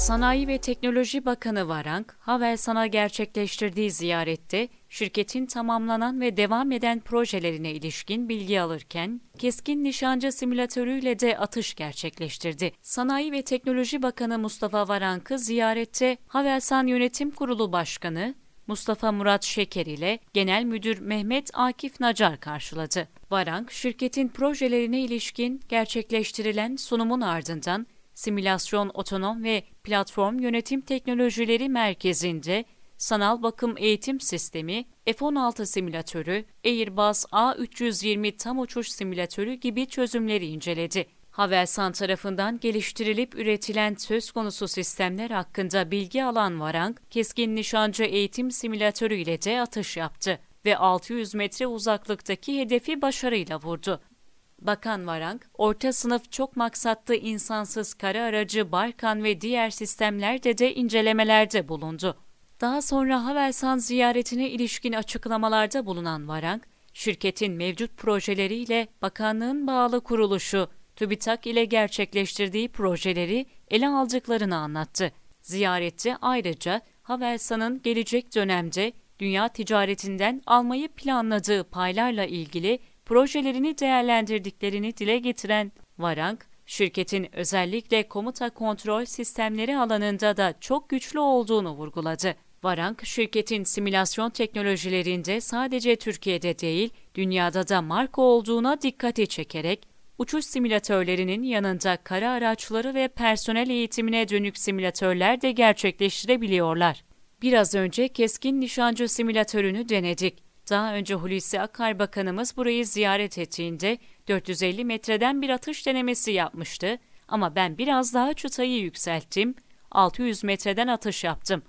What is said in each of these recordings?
Sanayi ve Teknoloji Bakanı Varank, Havelsan'a gerçekleştirdiği ziyarette şirketin tamamlanan ve devam eden projelerine ilişkin bilgi alırken, keskin nişancı simülatörüyle de atış gerçekleştirdi. Sanayi ve Teknoloji Bakanı Mustafa Varank'ı ziyarette Havelsan Yönetim Kurulu Başkanı Mustafa Murat Şeker ile Genel Müdür Mehmet Akif Nacar karşıladı. Varank, şirketin projelerine ilişkin gerçekleştirilen sunumun ardından Simülasyon Otonom ve Platform Yönetim Teknolojileri Merkezi'nde sanal bakım eğitim sistemi, F-16 simülatörü, Airbus A320 tam uçuş simülatörü gibi çözümleri inceledi. Havelsan tarafından geliştirilip üretilen söz konusu sistemler hakkında bilgi alan Varank, keskin nişancı eğitim simülatörü ile de atış yaptı ve 600 metre uzaklıktaki hedefi başarıyla vurdu. Bakan Varank, orta sınıf çok maksatlı insansız kara aracı Barkan ve diğer sistemlerde de incelemelerde bulundu. Daha sonra Havelsan ziyaretine ilişkin açıklamalarda bulunan Varank, şirketin mevcut projeleriyle bakanlığın bağlı kuruluşu TÜBİTAK ile gerçekleştirdiği projeleri ele aldıklarını anlattı. Ziyarette ayrıca Havelsan'ın gelecek dönemde dünya ticaretinden almayı planladığı paylarla ilgili projelerini değerlendirdiklerini dile getiren Varank, şirketin özellikle komuta kontrol sistemleri alanında da çok güçlü olduğunu vurguladı. Varank, şirketin simülasyon teknolojilerinde sadece Türkiye'de değil, dünyada da marka olduğuna dikkati çekerek, uçuş simülatörlerinin yanında kara araçları ve personel eğitimine dönük simülatörler de gerçekleştirebiliyorlar. Biraz önce keskin nişancı simülatörünü denedik. Daha önce Hulusi Akar Bakanımız burayı ziyaret ettiğinde 450 metreden bir atış denemesi yapmıştı ama ben biraz daha çıtayı yükselttim, 600 metreden atış yaptım.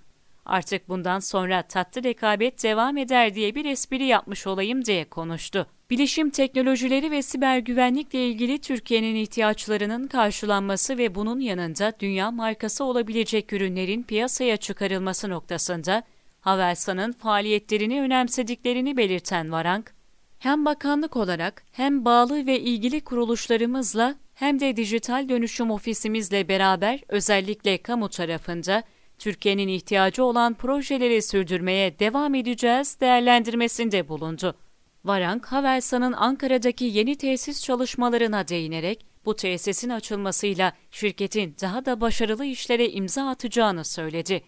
Artık bundan sonra tatlı rekabet devam eder diye bir espri yapmış olayım diye konuştu. Bilişim teknolojileri ve siber güvenlikle ilgili Türkiye'nin ihtiyaçlarının karşılanması ve bunun yanında dünya markası olabilecek ürünlerin piyasaya çıkarılması noktasında Havelsan'ın faaliyetlerini önemsediklerini belirten Varank, hem bakanlık olarak hem bağlı ve ilgili kuruluşlarımızla hem de dijital dönüşüm ofisimizle beraber özellikle kamu tarafında Türkiye'nin ihtiyacı olan projeleri sürdürmeye devam edeceğiz değerlendirmesinde bulundu. Varank, Havelsan'ın Ankara'daki yeni tesis çalışmalarına değinerek bu tesisin açılmasıyla şirketin daha da başarılı işlere imza atacağını söyledi.